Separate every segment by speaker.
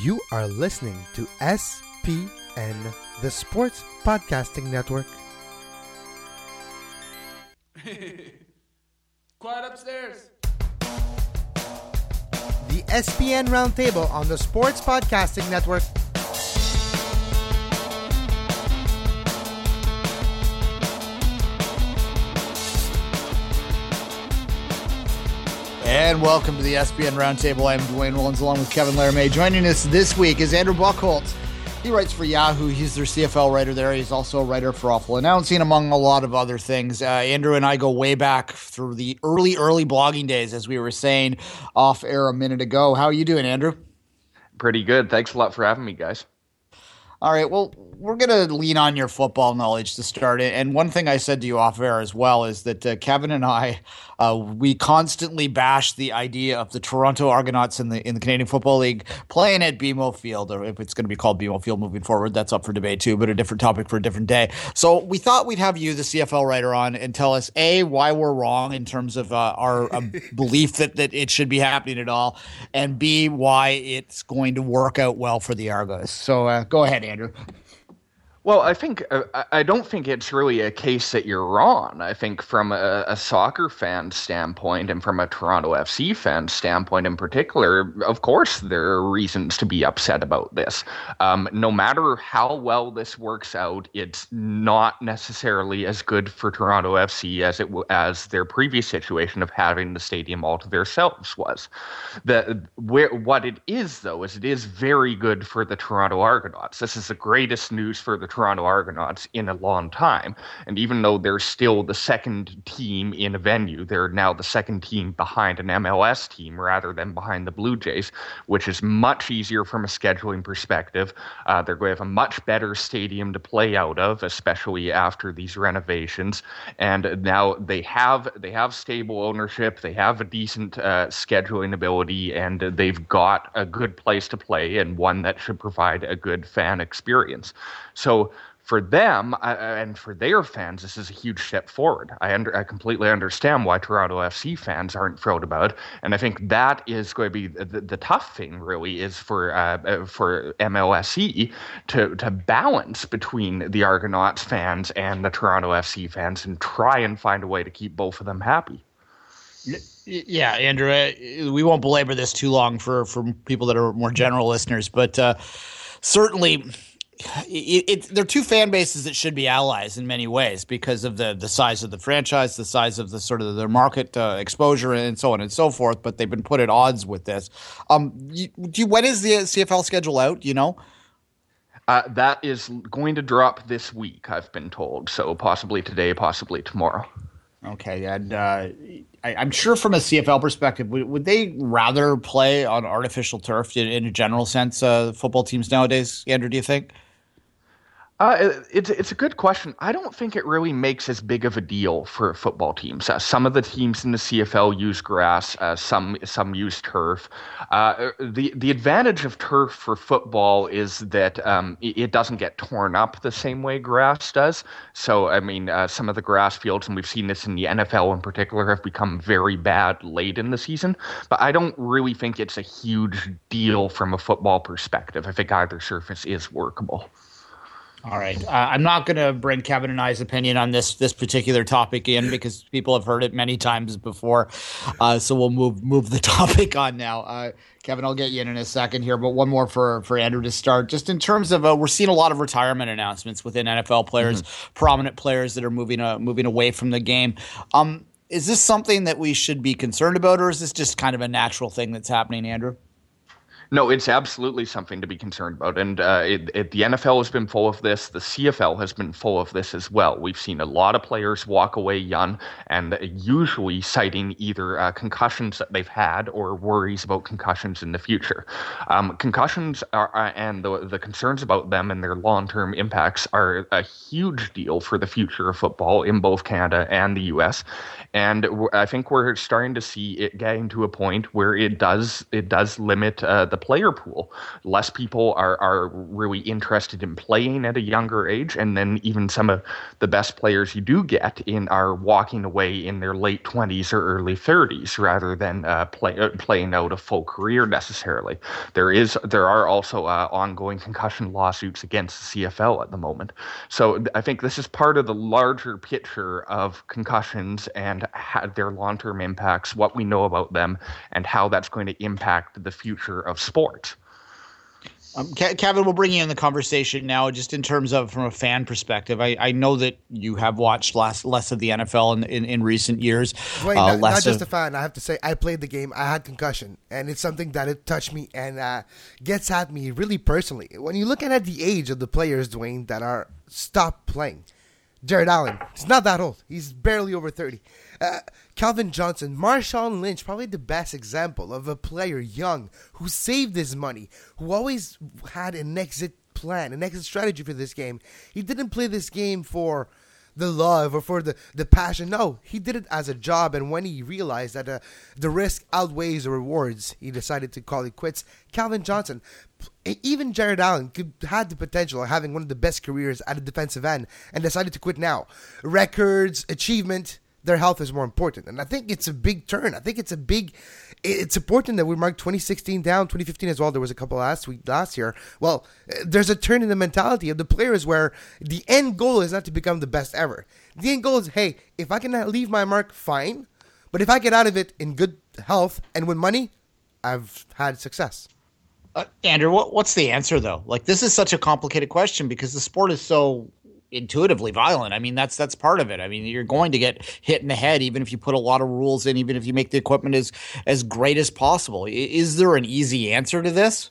Speaker 1: You are listening to SPN, the Sports Podcasting Network.
Speaker 2: Quiet upstairs.
Speaker 1: The SPN Roundtable on the Sports Podcasting Network.
Speaker 3: And welcome to the SPN Roundtable. I'm Dwayne Rollins along with Kevin Laramie. Joining us this week is Andrew Buchholz. He writes for Yahoo. He's their CFL writer there. He's also a writer for Awful Announcing, among a lot of other things. Uh, Andrew and I go way back through the early, early blogging days, as we were saying off air a minute ago. How are you doing, Andrew?
Speaker 4: Pretty good. Thanks a lot for having me, guys.
Speaker 3: All right. Well, we're going to lean on your football knowledge to start it. And one thing I said to you off air as well is that uh, Kevin and I, uh, we constantly bash the idea of the Toronto Argonauts in the in the Canadian Football League playing at BMO Field, or if it's going to be called BMO Field moving forward, that's up for debate too, but a different topic for a different day. So we thought we'd have you, the CFL writer, on and tell us a why we're wrong in terms of uh, our uh, belief that that it should be happening at all, and b why it's going to work out well for the Argos. So uh, go ahead, Andrew.
Speaker 4: Well, I think uh, I don't think it's really a case that you're wrong. I think from a, a, soccer fan standpoint and from a Toronto FC fan standpoint in particular, of course there are reasons to be upset about this. Um, no matter how well this works out, it's not necessarily as good for Toronto FC as it as their previous situation of having the stadium all to themselves was. The where what it is though is it is very good for the Toronto Argonauts. This is the greatest news for the Toronto Argonauts in a long time. And even though they're still the second team in a venue, they're now the second team behind an MLS team rather than behind the Blue Jays, which is much easier from a scheduling perspective. Uh, they're going to have a much better stadium to play out of, especially after these renovations. And now they have they have stable ownership, they have a decent uh, scheduling ability, and they've got a good place to play and one that should provide a good fan experience. So for them and for their fans, this is a huge step forward. I, under, I completely understand why Toronto FC fans aren't thrilled about it, and I think that is going to be the, the tough thing. Really, is for uh, uh for MLSE to to balance between the Argonauts fans and the Toronto FC fans and try and find a way to keep both of them happy.
Speaker 3: Yeah, Andrew, we won't belabor this too long for for people that are more general listeners, but uh, certainly it, it, they're two fan bases that should be allies in many ways because of the the size of the franchise, the size of the sort of their market uh, exposure, and so on and so forth. But they've been put at odds with this. Um, you, you, when is the CFL schedule out? You know.
Speaker 4: Uh, that is going to drop this week, I've been told. So possibly today, possibly tomorrow.
Speaker 3: Okay, and uh, I, am sure from a CFL perspective, would, would, they rather play on artificial turf in, in a general sense? Uh, football teams nowadays, Andrew, do you think?
Speaker 4: Uh, it's it's a good question. I don't think it really makes as big of a deal for football teams. Uh, some of the teams in the CFL use grass. Uh, some some use turf. Uh, the the advantage of turf for football is that um, it, doesn't get torn up the same way grass does. So I mean, uh, some of the grass fields, and we've seen this in the NFL in particular, have become very bad late in the season. But I don't really think it's a huge deal from a football perspective. I think either surface is workable.
Speaker 3: All right. Uh, I'm not going to bring Kevin and I's opinion on this this particular topic in because people have heard it many times before. Uh, so we'll move move the topic on now. Uh, Kevin, I'll get you in in a second here, but one more for for Andrew to start. Just in terms of, uh, we're seeing a lot of retirement announcements within NFL players, mm-hmm. prominent players that are moving uh, moving away from the game. Um, is this something that we should be concerned about, or is this just kind of a natural thing that's happening, Andrew?
Speaker 4: No, it's absolutely something to be concerned about. And uh, it, it, the NFL has been full of this. The CFL has been full of this as well. We've seen a lot of players walk away young and usually citing either uh, concussions that they've had or worries about concussions in the future. Um, concussions are, uh, and the, the concerns about them and their long term impacts are a huge deal for the future of football in both Canada and the US. And I think we're starting to see it getting to a point where it does it does limit uh, the player pool. Less people are are really interested in playing at a younger age, and then even some of the best players you do get in are walking away in their late twenties or early thirties rather than uh, play, uh, playing out a full career necessarily. There is there are also uh, ongoing concussion lawsuits against the CFL at the moment. So I think this is part of the larger picture of concussions and their long term impacts, what we know about them, and how that's going to impact the future of sport.
Speaker 5: Um, Kevin, we'll bring you in the conversation now, just in terms of from a fan perspective. I, I know that you have watched less less of the NFL in in, in recent years.
Speaker 1: Wait, uh, not, not just of, a fan. I have to say, I played the game. I had concussion, and it's something that it touched me and uh, gets at me really personally. When you look at the age of the players, Dwayne, that are stopped playing, Jared Allen, he's not that old. He's barely over thirty. Calvin Johnson, Marshawn Lynch, probably the best example of a player young who saved his money, who always had an exit plan, an exit strategy for this game. He didn't play this game for the love or for the, the passion. No, he did it as a job. And when he realized that uh, the risk outweighs the rewards, he decided to call it quits. Calvin Johnson, even Jared Allen could, had the potential of having one of the best careers at a defensive end and decided to quit now. Records, achievement, their health is more important. And I think it's a big turn. I think it's a big. It's important that we mark 2016 down, 2015 as well. There was a couple last week, last year. Well, there's a turn in the mentality of the players where the end goal is not to become the best ever. The end goal is, hey, if I can leave my mark, fine. But if I get out of it in good health and with money, I've had success.
Speaker 5: Uh, Andrew, what, what's the answer though? Like this is such a complicated question because the sport is so intuitively violent. I mean, that's that's part of it. I mean, you're going to get hit in the head, even if you put a lot of rules in, even if you make the equipment as as great as possible. Is there an easy answer to this?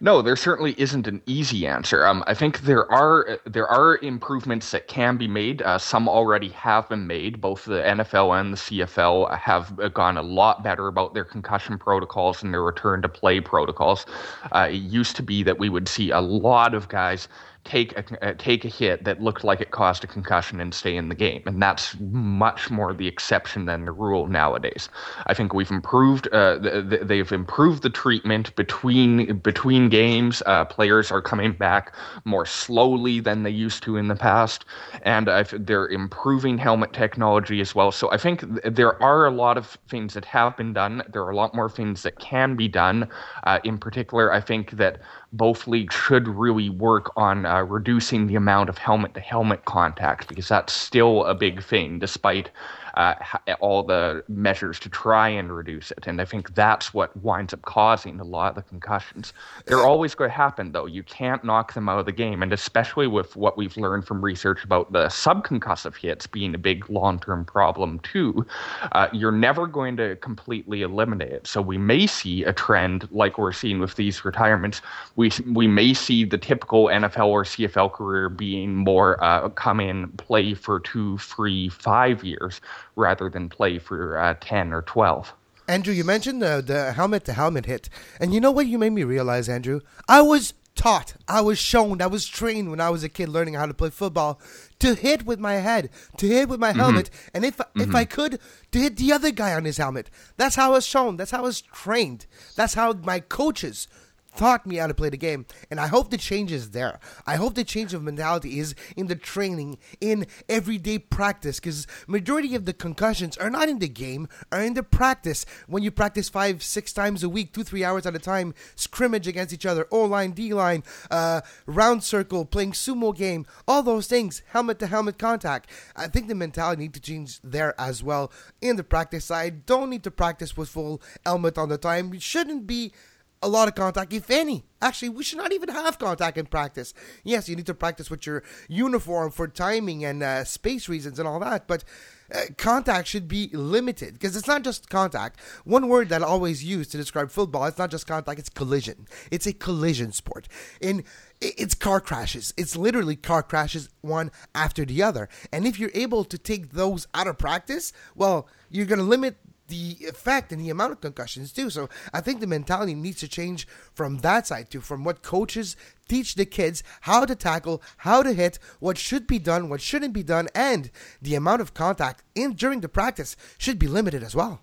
Speaker 4: No, there certainly isn't an easy answer. Um, I think there are there are improvements that can be made. Uh, some already have been made. Both the NFL and the CFL have gone a lot better about their concussion protocols and their return to play protocols. Uh, it used to be that we would see a lot of guys take a uh, take a hit that looked like it caused a concussion and stay in the game, and that's much more the exception than the rule nowadays. I think we've improved. Uh, they've improved the treatment between between games. Uh, players are coming back more slowly than they used to in the past, and I've, they're improving helmet technology as well. So I think th- there are a lot of things that have been done. There are a lot more things that can be done. Uh, in particular, I think that both leagues should really work on uh, reducing the amount of helmet to helmet contact because that's still a big thing, despite uh, all the measures to try and reduce it. And I think that's what winds up causing a lot of the concussions. They're always going to happen, though. You can't knock them out of the game. And especially with what we've learned from research about the subconcussive hits being a big long term problem, too, uh, you're never going to completely eliminate it. So we may see a trend like we're seeing with these retirements. We, we may see the typical NFL or CFL career being more uh, come in, play for two, three, five years rather than play for uh, 10 or 12.
Speaker 1: Andrew, you mentioned the, the helmet to helmet hit. And you know what you made me realize, Andrew? I was taught, I was shown, I was trained when I was a kid learning how to play football to hit with my head, to hit with my mm-hmm. helmet, and if mm-hmm. if I could, to hit the other guy on his helmet. That's how I was shown. That's how I was trained. That's how my coaches taught me how to play the game. And I hope the change is there. I hope the change of mentality is in the training, in everyday practice, because majority of the concussions are not in the game, are in the practice. When you practice five, six times a week, two, three hours at a time, scrimmage against each other, O line, D line, uh, round circle, playing sumo game, all those things, helmet to helmet contact. I think the mentality need to change there as well in the practice side. Don't need to practice with full helmet on the time. It shouldn't be a lot of contact, if any. Actually, we should not even have contact in practice. Yes, you need to practice with your uniform for timing and uh, space reasons and all that, but uh, contact should be limited because it's not just contact. One word that I always use to describe football, it's not just contact, it's collision. It's a collision sport. In it's car crashes. It's literally car crashes one after the other. And if you're able to take those out of practice, well, you're going to limit the effect and the amount of concussions too. So I think the mentality needs to change from that side too, from what coaches teach the kids how to tackle, how to hit, what should be done, what shouldn't be done, and the amount of contact in during the practice should be limited as well.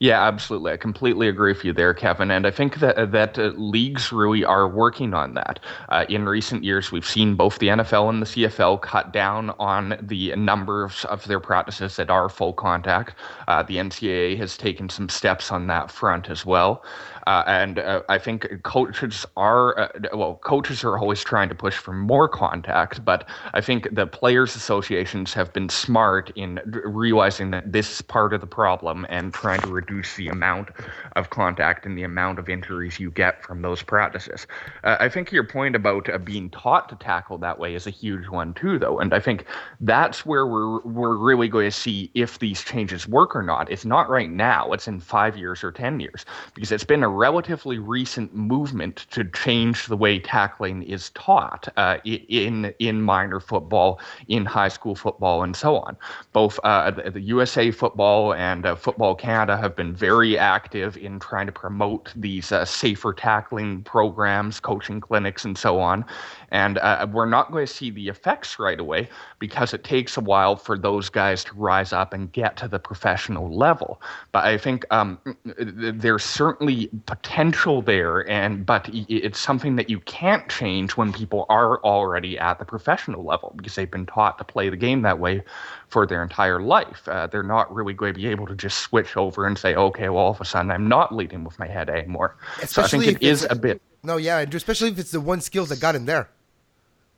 Speaker 4: Yeah, absolutely. I completely agree with you there, Kevin. And I think that that uh, leagues really are working on that. Uh, in recent years, we've seen both the NFL and the CFL cut down on the numbers of, of their practices that are full contact. Uh, the NCAA has taken some steps on that front as well. Uh, and uh, I think coaches are uh, well, coaches are always trying to push for more contact, but I think the players' associations have been smart in realizing that this is part of the problem and trying to reduce the amount of contact and the amount of injuries you get from those practices. Uh, I think your point about uh, being taught to tackle that way is a huge one too, though, and I think that's where we're we're really going to see if these changes work or not. It's not right now; it's in five years or ten years because it's been a relatively recent movement to change the way tackling is taught uh, in in minor football, in high school football, and so on. Both uh, the, USA Football and uh, Football Canada have been very active in trying to promote these uh, safer tackling programs, coaching clinics, and so on. And uh, we're not going to see the effects right away because it takes a while for those guys to rise up and get to the professional level. But I think um, there's certainly potential there, and but it's something that you can't change when people are already at the professional level because they've been taught to play the game that way for their entire life. Uh, they're not really going to be able to just switch over and say, okay, well, all of a sudden I'm not leading with my head anymore. Especially so I think it is a bit.
Speaker 1: No, yeah, especially if it's the one skill that got him there.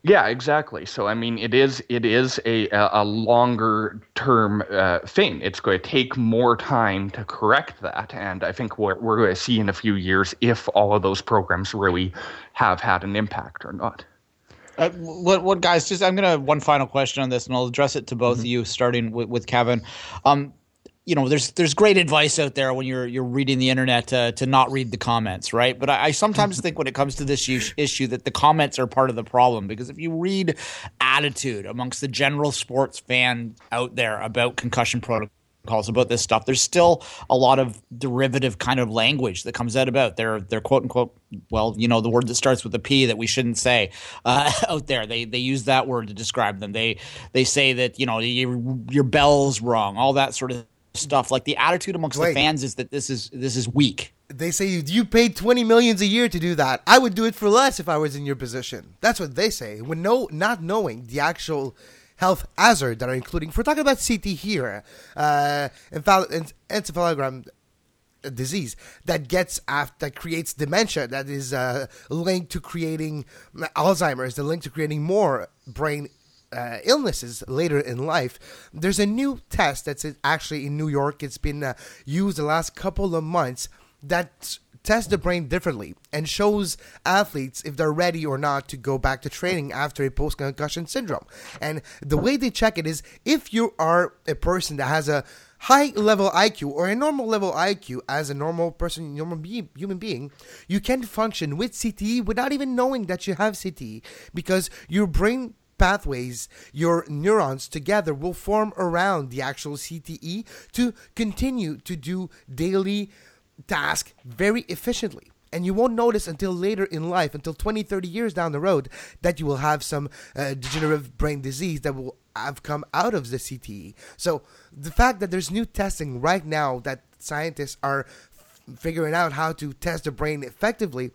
Speaker 4: Yeah, exactly. So I mean, it is it is a a longer term uh, thing. It's going to take more time to correct that, and I think what we're going to see in a few years if all of those programs really have had an impact or not.
Speaker 5: Uh, what, what guys? Just I'm gonna one final question on this, and I'll address it to both mm-hmm. of you, starting with, with Kevin. Um, you know, there's there's great advice out there when you're you're reading the internet to, to not read the comments, right? But I, I sometimes think when it comes to this issue that the comments are part of the problem because if you read attitude amongst the general sports fan out there about concussion protocols about this stuff. There's still a lot of derivative kind of language that comes out about their their quote unquote well, you know, the word that starts with a P that we shouldn't say uh, out there. They they use that word to describe them. They they say that you know your your bell's wrong, all that sort of stuff. Like the attitude amongst Wait. the fans is that this is this is weak.
Speaker 1: They say you paid twenty millions a year to do that. I would do it for less if I was in your position. That's what they say. When no, not knowing the actual health hazard that are including. If we're talking about CT here, uh, and encephalogram disease that gets after that creates dementia that is uh, linked to creating Alzheimer's, the link to creating more brain uh, illnesses later in life, there's a new test that's actually in New York. It's been uh, used the last couple of months that tests the brain differently and shows athletes if they're ready or not to go back to training after a post concussion syndrome. And the way they check it is if you are a person that has a high level IQ or a normal level IQ as a normal person, normal be- human being, you can function with CTE without even knowing that you have CTE because your brain pathways, your neurons together will form around the actual CTE to continue to do daily tasks very efficiently. And you won't notice until later in life, until 20, 30 years down the road, that you will have some uh, degenerative brain disease that will have come out of the CTE. So the fact that there's new testing right now that scientists are figuring out how to test the brain effectively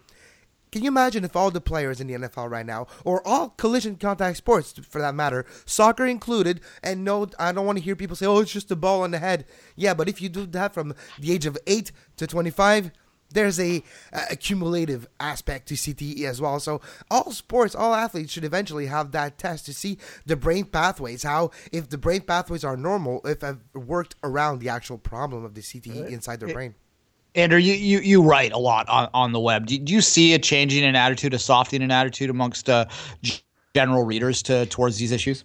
Speaker 1: can you imagine if all the players in the NFL right now, or all collision contact sports for that matter, soccer included, and no, I don't want to hear people say, oh, it's just a ball on the head. Yeah, but if you do that from the age of 8 to 25, there's a, a cumulative aspect to CTE as well. So all sports, all athletes should eventually have that test to see the brain pathways. How if the brain pathways are normal, if I've worked around the actual problem of the CTE uh, inside their brain.
Speaker 5: Andrew, you, you, you write a lot on, on the web. Do, do you see a changing in attitude, a softening in attitude amongst uh, general readers to towards these issues?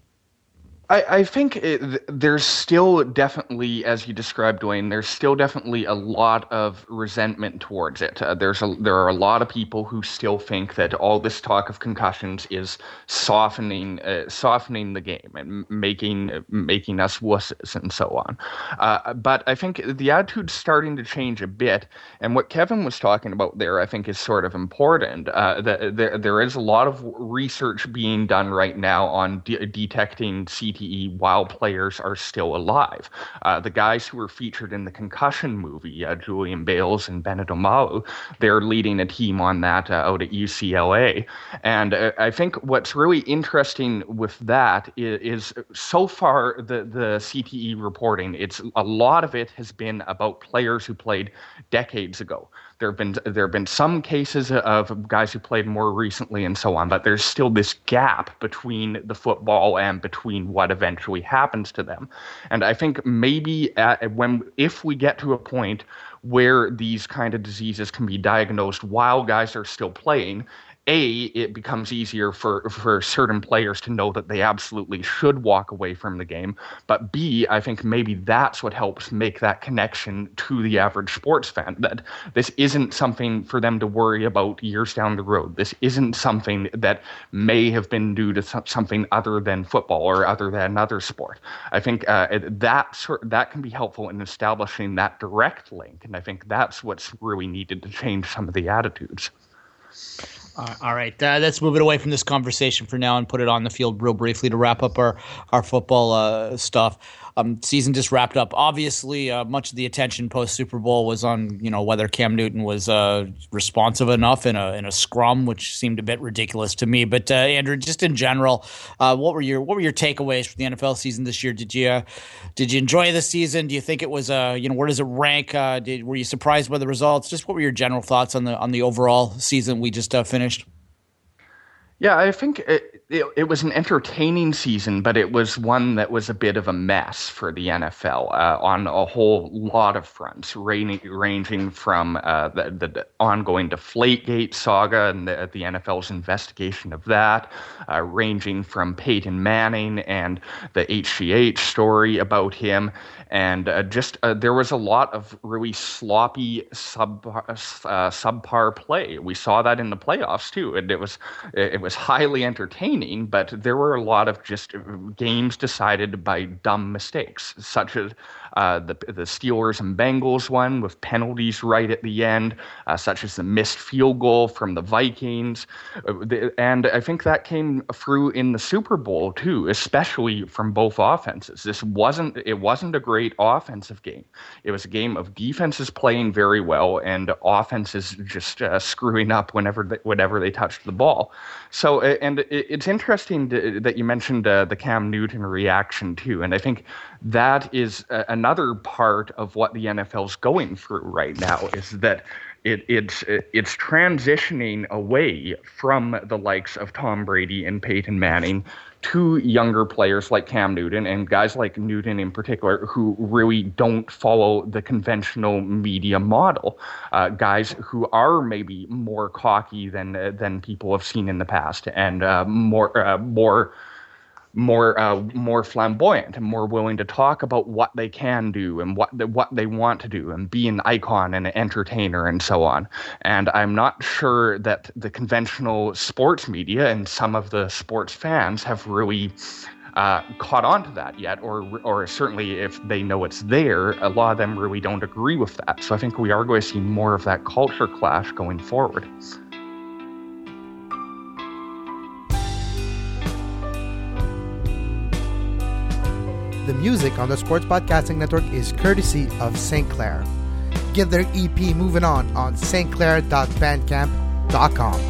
Speaker 4: I, I think it, there's still definitely, as you described, Dwayne, there's still definitely a lot of resentment towards it. Uh, there's a, there are a lot of people who still think that all this talk of concussions is softening uh, softening the game and making making us wusses and so on. Uh, but I think the attitude's starting to change a bit. And what Kevin was talking about there, I think, is sort of important. Uh, the, there there is a lot of research being done right now on de- detecting CT CTE while players are still alive. Uh, the guys who were featured in the concussion movie, uh, Julian Bailes and Bennett Omalu, they're leading a team on that uh, out at UCLA. And uh, I think what's really interesting with that is, is so far the, the CTE reporting, it's a lot of it has been about players who played decades ago. There have been there have been some cases of guys who played more recently and so on, but there's still this gap between the football and between what eventually happens to them. And I think maybe at, when if we get to a point where these kind of diseases can be diagnosed while guys are still playing, a it becomes easier for for certain players to know that they absolutely should walk away from the game. But b i think maybe that's what helps make that connection to the average sports fan that this isn't something for them to worry about years down the road. This isn't something that may have been due to something other than football or other than another sport. I think uh, that sort that can be helpful in establishing that direct link and i think that's what's really needed to change some of the attitudes
Speaker 3: all right, uh, let's move it away from this conversation for now and put it on the field real briefly to wrap up our our football uh, stuff. Um, season just wrapped up. Obviously, uh, much of the attention post Super Bowl was on you know whether Cam Newton was uh, responsive enough in a in a scrum, which seemed a bit ridiculous to me. But uh, Andrew, just in general, uh, what were your what were your takeaways from the NFL season this year? Did you uh, did you enjoy the season? Do you think it was uh, you know where does it rank? did were you surprised by the results? Just what were your general thoughts on the on the overall season we just finished?
Speaker 4: Yeah, I think it, it, it, was an entertaining season, but it was one that was a bit of a mess for the NFL uh, on a whole lot of fronts, ranging, ranging from uh, the, the, ongoing Deflategate saga and the, the NFL's investigation of that, uh, ranging from Peyton Manning and the HGH story about him, and uh, just uh, there was a lot of really sloppy sub uh, subpar play. We saw that in the playoffs too, and it was it was highly entertaining. But there were a lot of just uh, games decided by dumb mistakes, such as uh, the the Steelers and Bengals one with penalties right at the end, uh, such as the missed field goal from the Vikings, uh, and I think that came through in the Super Bowl too, especially from both offenses. This wasn't it wasn't a great offensive game. It was a game of defenses playing very well and offenses just uh, screwing up whenever they, whenever they touched the ball. So, and it's interesting to, that you mentioned uh, the Cam Newton reaction too, and I think that is another part of what the NFL's going through right now is that it, it's it's transitioning away from the likes of Tom Brady and Peyton Manning to younger players like Cam Newton and guys like Newton in particular who really don't follow the conventional media model. Uh, guys who are maybe more cocky than than people have seen in the past and uh, more uh, more more uh, more flamboyant and more willing to talk about what they can do and what they, what they want to do and be an icon and an entertainer and so on. And I'm not sure that the conventional sports media and some of the sports fans have really uh, caught on to that yet, or or certainly if they know it's there, a lot of them really don't agree with that. So I think we are going to see more of that culture clash going forward.
Speaker 1: The music on the Sports Podcasting Network is courtesy of St. Clair. Get their EP moving on on stclair.bandcamp.com.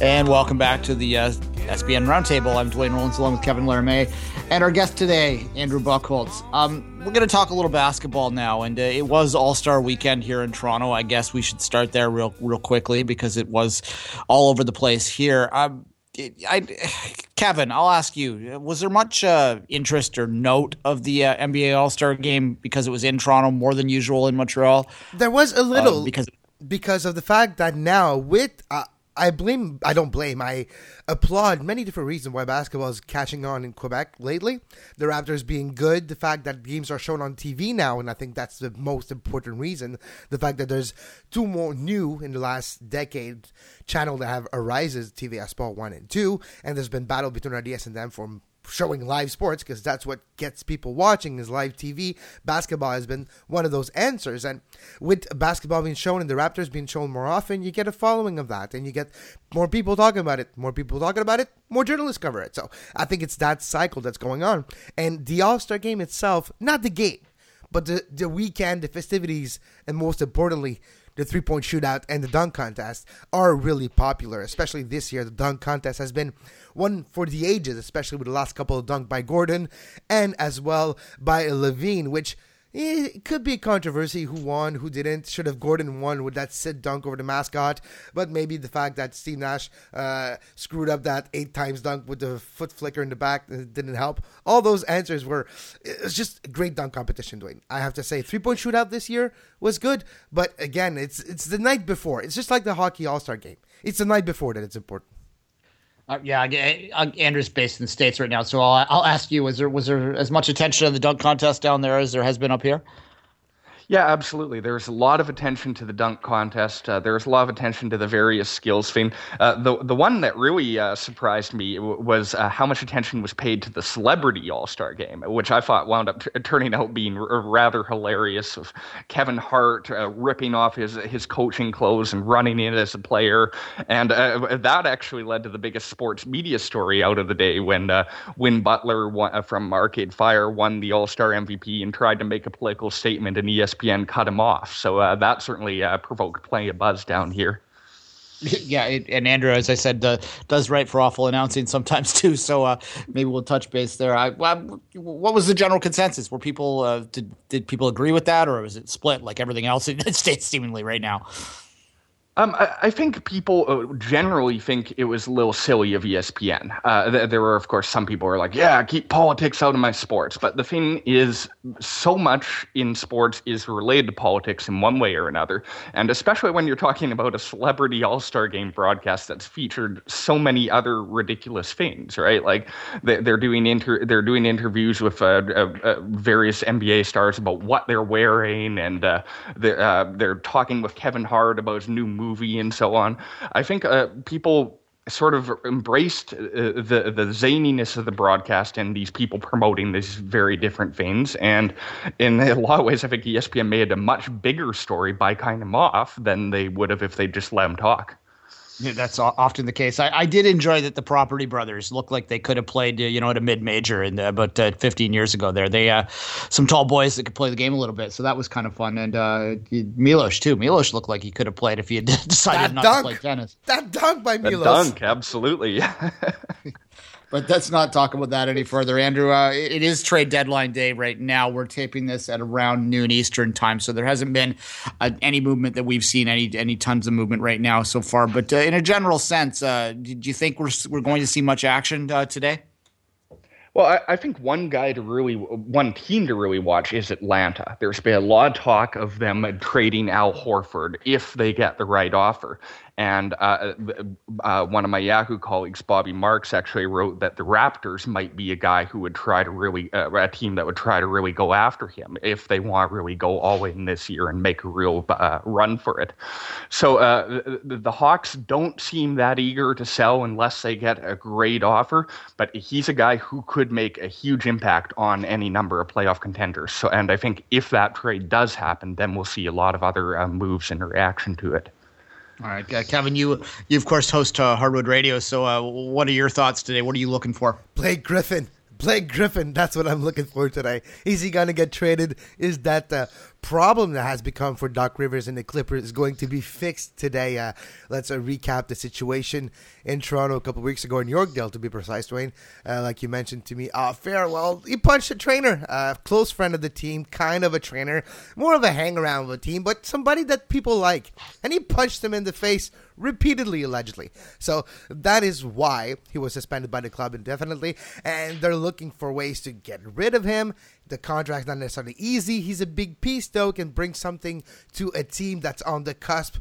Speaker 3: And welcome back to the uh, SPN Roundtable. I'm Dwayne Rollins along with Kevin Laramee and our guest today, Andrew Buchholz. Um, we're going to talk a little basketball now, and uh, it was All Star Weekend here in Toronto. I guess we should start there real, real quickly because it was all over the place here. Um, I, Kevin, I'll ask you: Was there much uh, interest or note of the uh, NBA All Star Game because it was in Toronto more than usual in Montreal?
Speaker 1: There was a little uh, because because of the fact that now with uh, I blame, I don't blame, I applaud many different reasons why basketball is catching on in Quebec lately. The Raptors being good, the fact that games are shown on TV now, and I think that's the most important reason. The fact that there's two more new in the last decade channel that have arises, TVA Sport 1 and 2, and there's been battle between RDS and them for showing live sports because that's what gets people watching is live TV. Basketball has been one of those answers, and with basketball being shown and the Raptors being shown more often, you get a following of that, and you get more people talking about it. More people talking about it, more journalists cover it. So I think it's that cycle that's going on, and the All Star game itself, not the game, but the the weekend, the festivities, and most importantly the three point shootout and the dunk contest are really popular, especially this year. The dunk contest has been one for the ages, especially with the last couple of dunk by Gordon and as well by LaVine, which it could be controversy who won, who didn't. Should have Gordon won with that sit dunk over the mascot, but maybe the fact that Steve Nash uh, screwed up that eight times dunk with the foot flicker in the back didn't help. All those answers were it was just a great dunk competition, Dwayne. I have to say, three point shootout this year was good, but again, it's it's the night before. It's just like the hockey All Star game. It's the night before that it's important.
Speaker 3: Uh, yeah, uh, Andrew's based in the states right now, so I'll, I'll ask you: Was there was there as much attention on the dunk contest down there as there has been up here?
Speaker 4: Yeah, absolutely. There's a lot of attention to the dunk contest. Uh, there's a lot of attention to the various skills thing. Uh, the the one that really uh, surprised me was uh, how much attention was paid to the celebrity All Star game, which I thought wound up t- turning out being r- rather hilarious. Of Kevin Hart uh, ripping off his his coaching clothes and running in as a player, and uh, that actually led to the biggest sports media story out of the day when Win Butler won, from Arcade Fire won the All Star MVP and tried to make a political statement in ESPN ESPN cut him off. So uh, that certainly uh, provoked plenty of buzz down here.
Speaker 3: Yeah, it, and Andrew, as I said, uh, does write for awful announcing sometimes too. So uh, maybe we'll touch base there. I, well, what was the general consensus? Were people uh, did did people agree with that, or was it split like everything else in the States seemingly right now?
Speaker 4: Um, I, I, think people uh, generally think it was a little silly of ESPN. Uh, th- there were, of course, some people who are like, "Yeah, keep politics out of my sports." But the thing is, so much in sports is related to politics in one way or another, and especially when you're talking about a celebrity All Star Game broadcast that's featured so many other ridiculous things, right? Like they're doing inter- they're doing interviews with uh, uh, uh various NBA stars about what they're wearing, and uh, they're, they're talking with Kevin Hart about his new movie movie and so on. I think uh, people sort of embraced uh, the the zaniness of the broadcast and these people promoting these very different things. And in a lot of ways, I think ESPN made a much bigger story by kind of off than they would have if they just let them talk.
Speaker 3: Yeah, that's often the case. I, I, did enjoy that the Property Brothers looked like they could have played, you know, at a mid major in the, about uh, 15 years ago. There, they uh, some tall boys that could play the game a little bit, so that was kind of fun. And uh, Milos too. Milos looked like he could have played if he had decided
Speaker 1: that
Speaker 3: not
Speaker 1: dunk,
Speaker 3: to play tennis.
Speaker 1: That dunk by Milos.
Speaker 4: That dunk, absolutely.
Speaker 3: But let's not talk about that any further, Andrew. Uh, it is trade deadline day right now. We're taping this at around noon Eastern time, so there hasn't been uh, any movement that we've seen, any any tons of movement right now so far. But uh, in a general sense, uh, do you think we're we're going to see much action uh, today?
Speaker 4: Well, I, I, think one guy to really, one team to really watch is Atlanta. There's been a lot of talk of them trading Al Horford if they get the right offer. And uh, uh, one of my Yahoo colleagues, Bobby Marks, actually wrote that the Raptors might be a guy who would try to really, uh, a team that would try to really go after him if they want to really go all in this year and make a real uh, run for it. So uh, the, the, Hawks don't seem that eager to sell unless they get a great offer, but he's a guy who could make a huge impact on any number of playoff contenders. So, and I think if that trade does happen, then we'll see a lot of other uh, moves in reaction to it.
Speaker 3: All right, uh, Kevin, you you of course host uh, Hardwood Radio. So, uh, what are your thoughts today? What are you looking for?
Speaker 1: Blake Griffin. Blake Griffin. That's what I'm looking for today. Is he going to get traded? Is that uh, problem that has become for Doc Rivers and the Clippers is going to be fixed today. Uh, let's uh, recap the situation in Toronto a couple weeks ago in Yorkdale, to be precise, Dwayne. Uh, like you mentioned to me, uh, fair. Well, he punched a trainer, a close friend of the team, kind of a trainer, more of a hang around of the team, but somebody that people like. And he punched him in the face repeatedly, allegedly. So that is why he was suspended by the club indefinitely, and they're looking for ways to get rid of him the contract's not necessarily easy. He's a big piece, though, can bring something to a team that's on the cusp.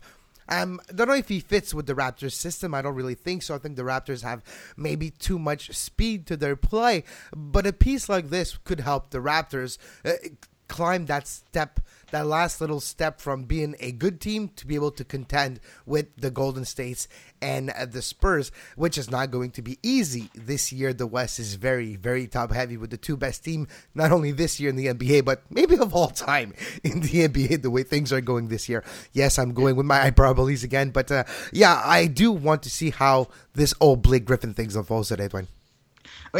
Speaker 1: Um, I don't know if he fits with the Raptors system. I don't really think so. I think the Raptors have maybe too much speed to their play. But a piece like this could help the Raptors. Uh, climb that step, that last little step from being a good team to be able to contend with the Golden States and uh, the Spurs, which is not going to be easy this year. The West is very, very top heavy with the two best team, not only this year in the NBA, but maybe of all time in the NBA. The way things are going this year. Yes, I'm going with my hyperboles again, but uh, yeah, I do want to see how this old Blake Griffin things unfolds today, Dwayne.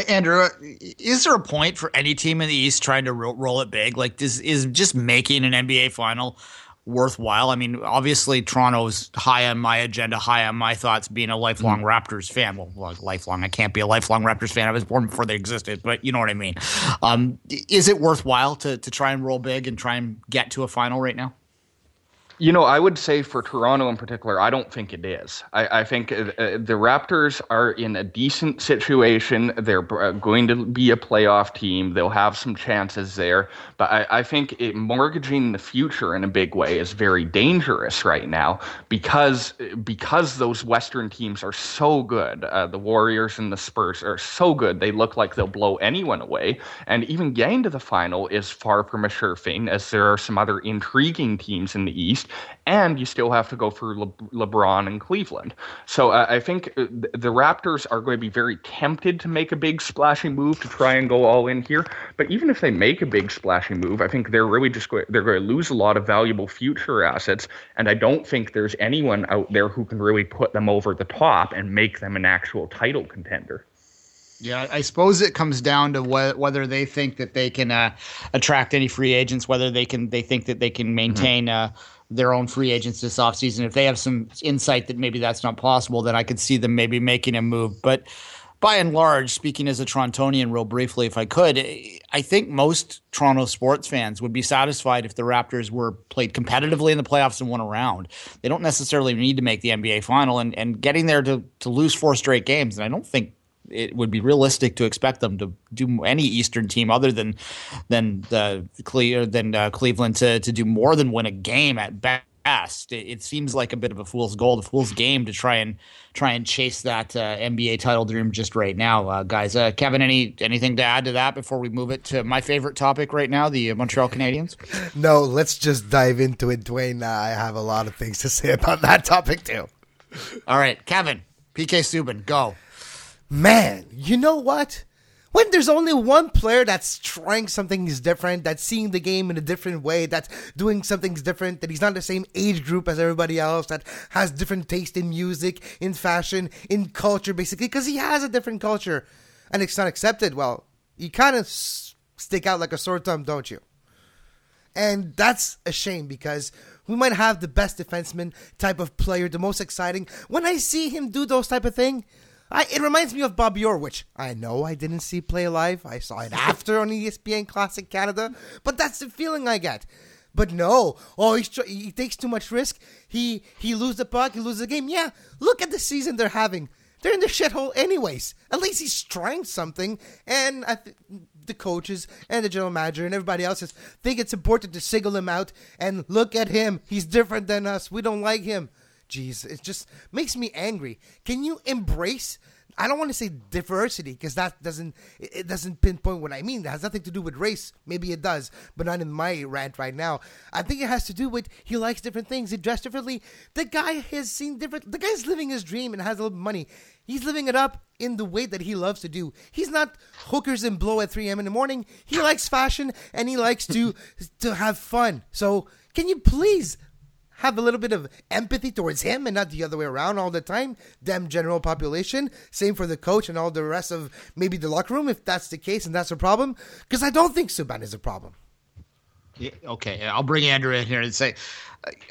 Speaker 3: Andrew, is there a point for any team in the East trying to ro- roll it big? Like, is is just making an NBA final worthwhile? I mean, obviously Toronto's high on my agenda, high on my thoughts. Being a lifelong mm. Raptors fan, well, lifelong, I can't be a lifelong Raptors fan. I was born before they existed, but you know what I mean. Um, is it worthwhile to to try and roll big and try and get to a final right now?
Speaker 4: You know, I would say for Toronto in particular, I don't think it is. I, I think uh, uh the Raptors are in a decent situation. They're uh, going to be a playoff team. They'll have some chances there. But I, I think it, mortgaging the future in a big way is very dangerous right now because because those Western teams are so good. Uh, the Warriors and the Spurs are so good. They look like they'll blow anyone away. And even getting to the final is far from a sure thing, as there are some other intriguing teams in the East East, and you still have to go through Le- LeBron and Cleveland. So uh, I think uh, the Raptors are going to be very tempted to make a big splashy move to try and go all in here. But even if they make a big splashy move, I think they're really just going, they're going to lose a lot of valuable future assets, and I don't think there's anyone out there who can really put them over the top and make them an actual title contender.
Speaker 3: Yeah, I suppose it comes down to wh- whether they think that they can uh, attract any free agents, whether they can they think that they can maintain mm-hmm. uh, their own free agents this offseason. If they have some insight that maybe that's not possible, then I could see them maybe making a move. But by and large, speaking as a Torontonian, real briefly, if I could, I think most Toronto sports fans would be satisfied if the Raptors were played competitively in the playoffs and won a round. They don't necessarily need to make the NBA final, and, and getting there to, to lose four straight games, and I don't think it would be realistic to expect them to do any Eastern team other than than the than uh, Cleveland to to do more than win a game at best. It, it, seems like a bit of a fool's goal, a fool's game to try and try and chase that uh, NBA title dream just right now, uh, guys. Uh, Kevin, any anything to add to that before we move it to my favorite topic right now, the Montreal Canadiens?
Speaker 1: No, let's just dive into it, Dwayne. I have a lot of things to say about that topic too.
Speaker 3: All right, Kevin, PK Subban, go
Speaker 1: man, you know what? When there's only one player that's trying something different, that's seeing the game in a different way, that's doing something different, that he's not the same age group as everybody else, that has different taste in music, in fashion, in culture, basically, because he has a different culture, and it's not accepted. Well, you kind of stick out like a sore thumb, don't you? And that's a shame because we might have the best defenseman type of player, the most exciting. When I see him do those type of thing, I, it reminds me of Bobby Orr, which I know I didn't see play live. I saw it after on ESPN Classic Canada, but that's the feeling I get. But no, oh, he's, he takes too much risk. He he loses the puck, he loses the game. Yeah, look at the season they're having. They're in the shithole anyways. At least he's trying something, and th- the coaches and the general manager and everybody else is, think it's important to single him out and look at him. He's different than us. We don't like him. Jeez, it just makes me angry. Can you embrace? I don't want to say diversity because that doesn't it doesn't pinpoint what I mean. That has nothing to do with race. Maybe it does, but not in my rant right now. I think it has to do with he likes different things. He dressed differently. The guy has seen different. The guy's living his dream and has a little money. He's living it up in the way that he loves to do. He's not hookers and blow at 3 a.m. in the morning. He likes fashion and he likes to to have fun. So can you please have a little bit of empathy towards him and not the other way around all the time. Them general population. Same for the coach and all the rest of maybe the locker room if that's the case and that's a problem. Because I don't think Subban is a problem.
Speaker 3: Yeah, okay, I'll bring Andrew in here and say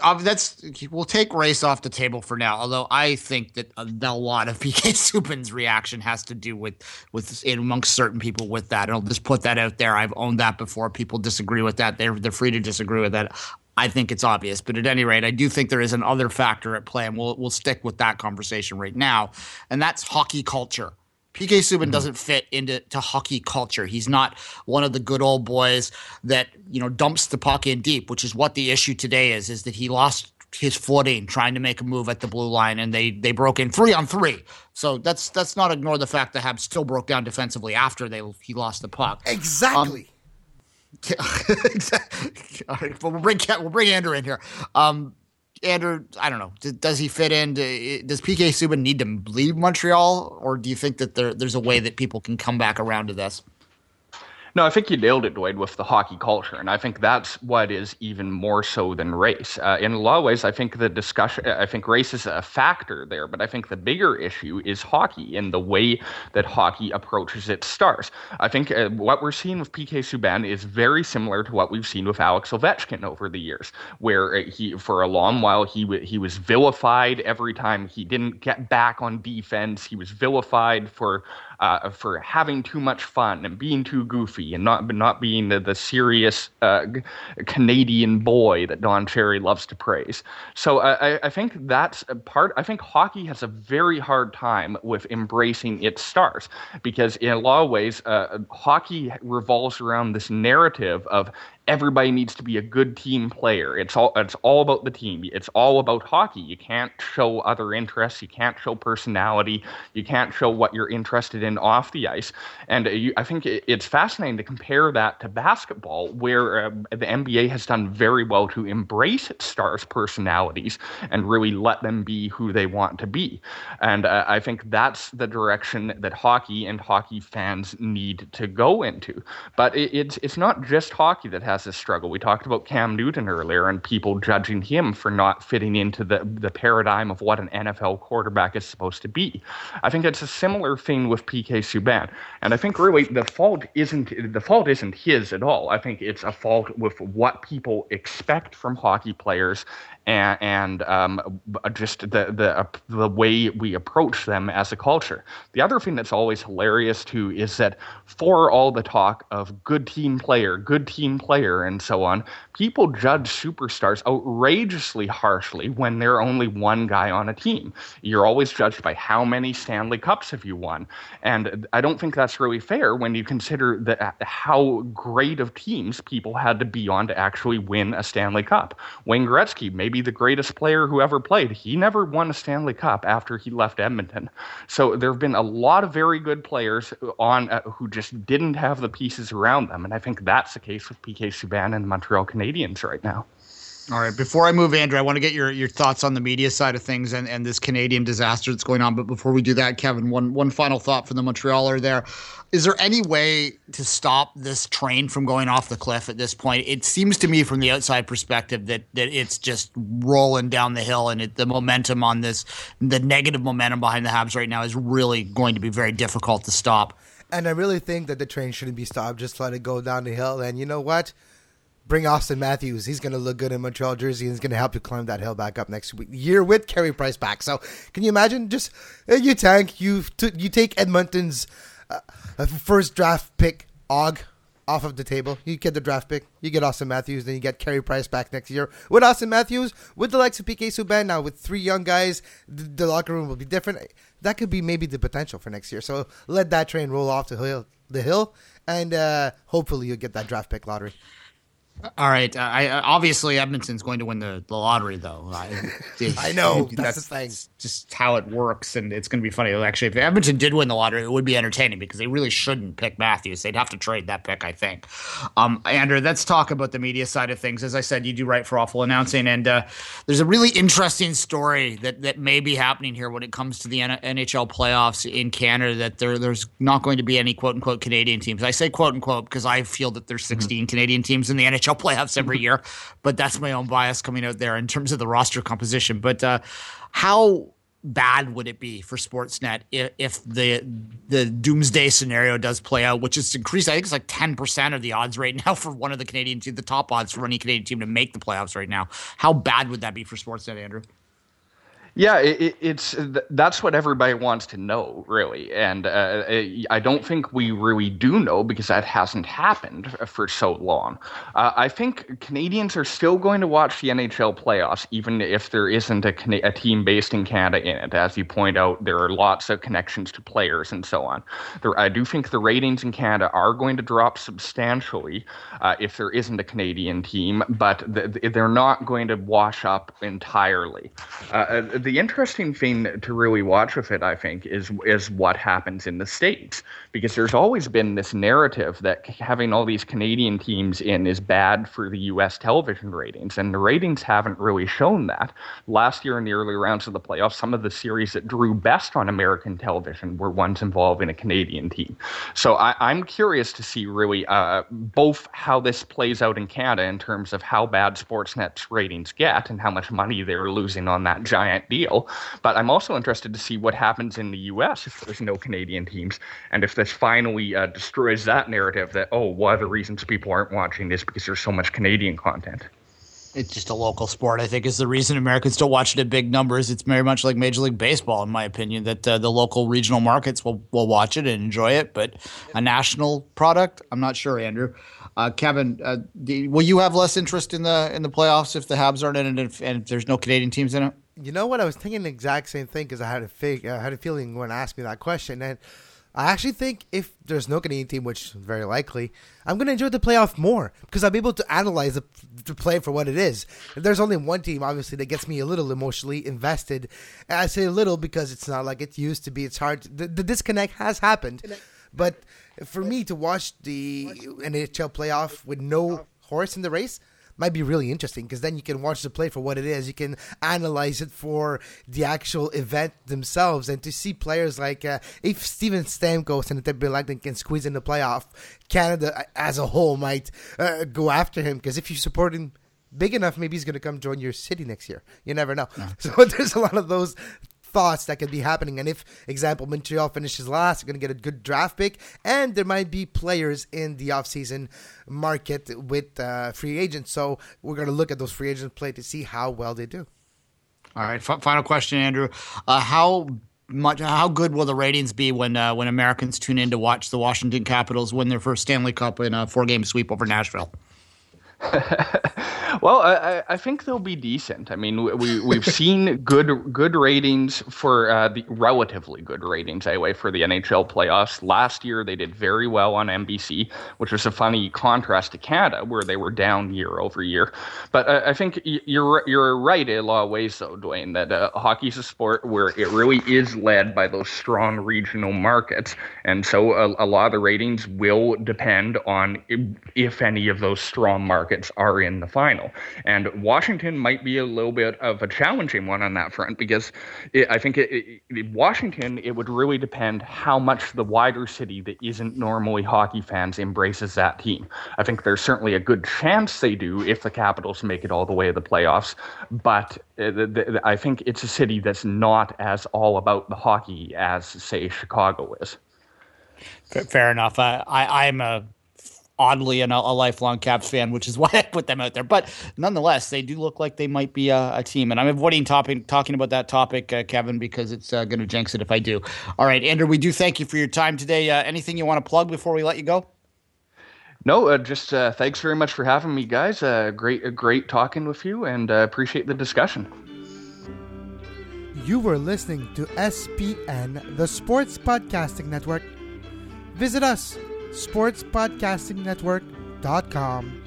Speaker 3: uh, that's we'll take race off the table for now. Although I think that a, a lot of PK Subban's reaction has to do with with amongst certain people with that. And I'll just put that out there. I've owned that before. People disagree with that. They're they're free to disagree with that. I think it's obvious. But at any rate, I do think there is another factor at play, and we'll we'll stick with that conversation right now, and that's hockey culture. PK Subban mm-hmm. doesn't fit into to hockey culture. He's not one of the good old boys that you know dumps the puck in deep, which is what the issue today is. Is that he lost his footing trying to make a move at the blue line, and they they broke in three on three. So that's that's not ignore the fact that Habs still broke down defensively after they he lost the puck.
Speaker 1: Exactly. Um,
Speaker 3: All right, well, we'll bring we'll bring Andrew in here. Um, Andrew, I don't know. Does he fit in? Does PK Subban need to leave Montreal, or do you think that there, there's a way that people can come back around to this?
Speaker 4: No, I think you nailed it, Dwayne, with the hockey culture, and I think that's what is even more so than race. Uh, in a lot of ways, I think the discussion, I think race is a factor there, but I think the bigger issue is hockey and the way that hockey approaches its stars. I think uh, what we're seeing with PK Subban is very similar to what we've seen with Alex Ovechkin over the years, where uh, he, for a long while, he w- he was vilified every time he didn't get back on defense. He was vilified for uh, for having too much fun and being too goofy and not not being the, the serious uh, Canadian boy that Don Cherry loves to praise. So I, I think that's part. I think hockey has a very hard time with embracing its stars because in a lot of ways, uh, hockey revolves around this narrative of everybody needs to be a good team player. It's all it's all about the team. It's all about hockey. You can't show other interests. You can't show personality. You can't show what you're interested in off the ice. And you, I think it's fascinating to compare that to basketball, where uh, the NBA has done very well to embrace stars' personalities and really let them be who they want to be. And uh, I think that's the direction that hockey and hockey fans need to go into. But it, it's it's not just hockey that has has this struggle. We talked about Cam Newton earlier and people judging him for not fitting into the, the paradigm of what an NFL quarterback is supposed to be. I think it's a similar thing with PK Subban. And I think really the fault isn't the fault isn't his at all. I think it's a fault with what people expect from hockey players and, and um, just the the uh, the way we approach them as a culture. The other thing that's always hilarious too is that for all the talk of good team player, good team player, and so on, people judge superstars outrageously harshly when they're only one guy on a team. You're always judged by how many Stanley Cups have you won, and I don't think that's really fair when you consider that uh, how great of teams people had to be on to actually win a Stanley Cup. Wayne Gretzky maybe be the greatest player who ever played. He never won a Stanley Cup after he left Edmonton. So there have been a lot of very good players on uh, who just didn't have the pieces around them, and I think that's the case with PK Subban and the Montreal Canadiens right now.
Speaker 3: All right. Before I move, Andrew, I want to get your, your thoughts on the media side of things and, and this Canadian disaster that's going on. But before we do that, Kevin, one one final thought for the Montrealer there. Is there any way to stop this train from going off the cliff at this point? It seems to me from the outside perspective that that it's just rolling down the hill and it, the momentum on this, the negative momentum behind the Habs right now is really going to be very difficult to stop.
Speaker 1: And I really think that the train shouldn't be stopped. Just let it go down the hill. And you know what? Bring Auston Matthews. He's going to look good in Montreal jersey and he's going to help you climb that hill back up next week, year with Carey Price back. So can you imagine? Just uh, you tank, you t- you take Edmonton's uh, first draft pick, Og, off of the table. You get the draft pick, you get Auston Matthews, then you get Carey Price back next year with Auston Matthews, with the likes of PK Subban. Now with three young guys, the, the locker room will be different. That could be maybe the potential for next year. So let that train roll off the hill, the hill, and uh, hopefully you'll get that draft pick lottery.
Speaker 3: All right. Uh, I uh, obviously Edmonton's going to win the, the lottery, though.
Speaker 1: I, I know that's, that's the thing.
Speaker 3: Just how it works, and it's going to be funny. Actually, if Edmonton did win the lottery, it would be entertaining because they really shouldn't pick Matthews. They'd have to trade that pick, I think. Um, Andrew, let's talk about the media side of things. As I said, you do write for Awful Announcing, and uh, there's a really interesting story that that may be happening here when it comes to the N- NHL playoffs in Canada. That there there's not going to be any quote unquote Canadian teams. I say quote unquote because I feel that there's 16 mm-hmm. Canadian teams in the NHL NHL playoffs every year, but that's my own bias coming out there in terms of the roster composition. But uh, how bad would it be for Sportsnet if, if, the the doomsday scenario does play out, which is increased? I think it's like ten percent of the odds right now for one of the Canadian team, the top odds for any Canadian team to make the playoffs right now. How bad would that be for Sportsnet, Andrew?
Speaker 4: Yeah, it, it's that's what everybody wants to know, really, and uh, I don't think we really do know because that hasn't happened for so long. Uh, I think Canadians are still going to watch the NHL playoffs, even if there isn't a, a, team based in Canada in it. As you point out, there are lots of connections to players and so on. There, I do think the ratings in Canada are going to drop substantially uh, if there isn't a Canadian team, but they're not going to wash up entirely uh, the interesting thing to really watch with it, I think, is is what happens in the states because there's always been this narrative that having all these Canadian teams in is bad for the U.S. television ratings, and the ratings haven't really shown that. Last year in the early rounds of the playoffs, some of the series that drew best on American television were ones involving a Canadian team. So I, am curious to see really uh, both how this plays out in Canada in terms of how bad Sportsnet's ratings get and how much money they're losing on that giant deal. But I'm also interested to see what happens in the U.S. if there's no Canadian teams and if this finally uh, destroys that narrative that, oh, one of the reasons people aren't watching this because there's so much Canadian content
Speaker 3: it's just a local sport. I think is the reason Americans don't watch it in big numbers. It's very much like Major League Baseball, in my opinion, that uh, the local regional markets will will watch it and enjoy it, but a national product, I'm not sure, Andrew. Uh, Kevin, uh, do, will you have less interest in the in the playoffs if the Habs aren't in it and if, and if there's no Canadian teams in it?
Speaker 1: You know what? I was thinking the exact same thing because I had a fig- I had a feeling when asked me that question, and I actually think if there's no Canadian team, which is very likely, I'm going to enjoy the playoff more because I'm able to analyze the, the play for what it is. If there's only one team, obviously, that gets me a little emotionally invested. And I say a little because it's not like it used to be. It's hard. The, the disconnect has happened. But for me to watch the NHL playoff with no horse in the race might be really interesting because then you can watch the play for what it is. You can analyze it for the actual event themselves, and to see players like uh, if Steven Stamkos and Ted Bilagden can squeeze in the playoff, Canada uh, as a whole might uh, go after him because if you support him big enough, maybe he's going to come join your city next year. You never know. No. So there's a lot of those thoughts that could be happening. And if, example, Montreal finishes last, they're going to get a good draft pick, and there might be players in the offseason market with uh, free agents. So we're going to look at those free agents play to see how well they do.
Speaker 3: All right, f- final question, Andrew. Uh, how much how good will the ratings be when uh, when Americans tune in to watch the Washington Capitals win their first Stanley Cup in a four game sweep over Nashville?
Speaker 4: well, I, I think they'll be decent. I mean, we we've seen good good ratings for uh, the relatively good ratings anyway for the NHL playoffs. Last year they did very well on NBC, which was a funny contrast to Canada where they were down year over year. But uh, I think you're you're right in a lot of ways, though, Dwayne, that uh, hockey's a sport where it really is led by those strong regional markets, and so a, a lot of the ratings will depend on if, if any of those strong markets markets are in the final. And Washington might be a little bit of a challenging one on that front because it, I think it, it, Washington, it would really depend how much the wider city that isn't normally hockey fans embraces that team. I think there's certainly a good chance they do if the Capitals make it all the way to the playoffs, but uh, I think it's a city that's not as all about the hockey as, say, Chicago is.
Speaker 3: Fair enough. I, I, I'm a oddly a, a lifelong Caps fan, which is why I put them out there. But nonetheless, they do look like they might be a, a team. And I'm avoiding topic, talking about that topic, uh, Kevin, because it's uh, going to jinx it if I do. All right, Andrew, we do thank you for your time today. Uh, anything you want to plug before we let you go?
Speaker 4: No, uh, just uh, thanks very much for having me, guys. Uh, great, great talking with you, and appreciate the discussion.
Speaker 1: You were listening to SPN, the Sports Podcasting Network. Visit us sportspodcastingnetwork.com